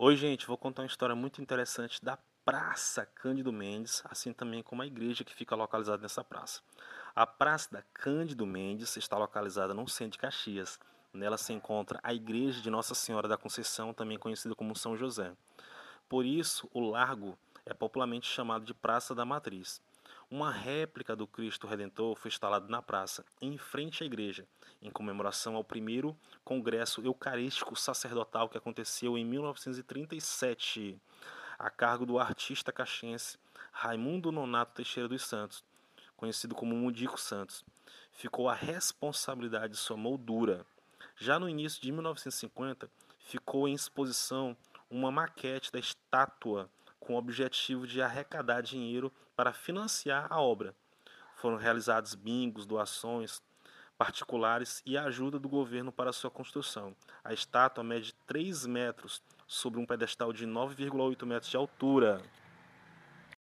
Oi, gente, vou contar uma história muito interessante da Praça Cândido Mendes, assim também como a igreja que fica localizada nessa praça. A Praça da Cândido Mendes está localizada no centro de Caxias. Nela se encontra a Igreja de Nossa Senhora da Conceição, também conhecida como São José. Por isso, o largo é popularmente chamado de Praça da Matriz. Uma réplica do Cristo Redentor foi instalada na praça, em frente à igreja, em comemoração ao primeiro Congresso Eucarístico Sacerdotal que aconteceu em 1937, a cargo do artista caxiense Raimundo Nonato Teixeira dos Santos, conhecido como Mundico Santos. Ficou a responsabilidade de sua moldura. Já no início de 1950, ficou em exposição uma maquete da estátua com o objetivo de arrecadar dinheiro para financiar a obra. Foram realizados bingos, doações particulares e ajuda do governo para sua construção. A estátua mede 3 metros sobre um pedestal de 9,8 metros de altura.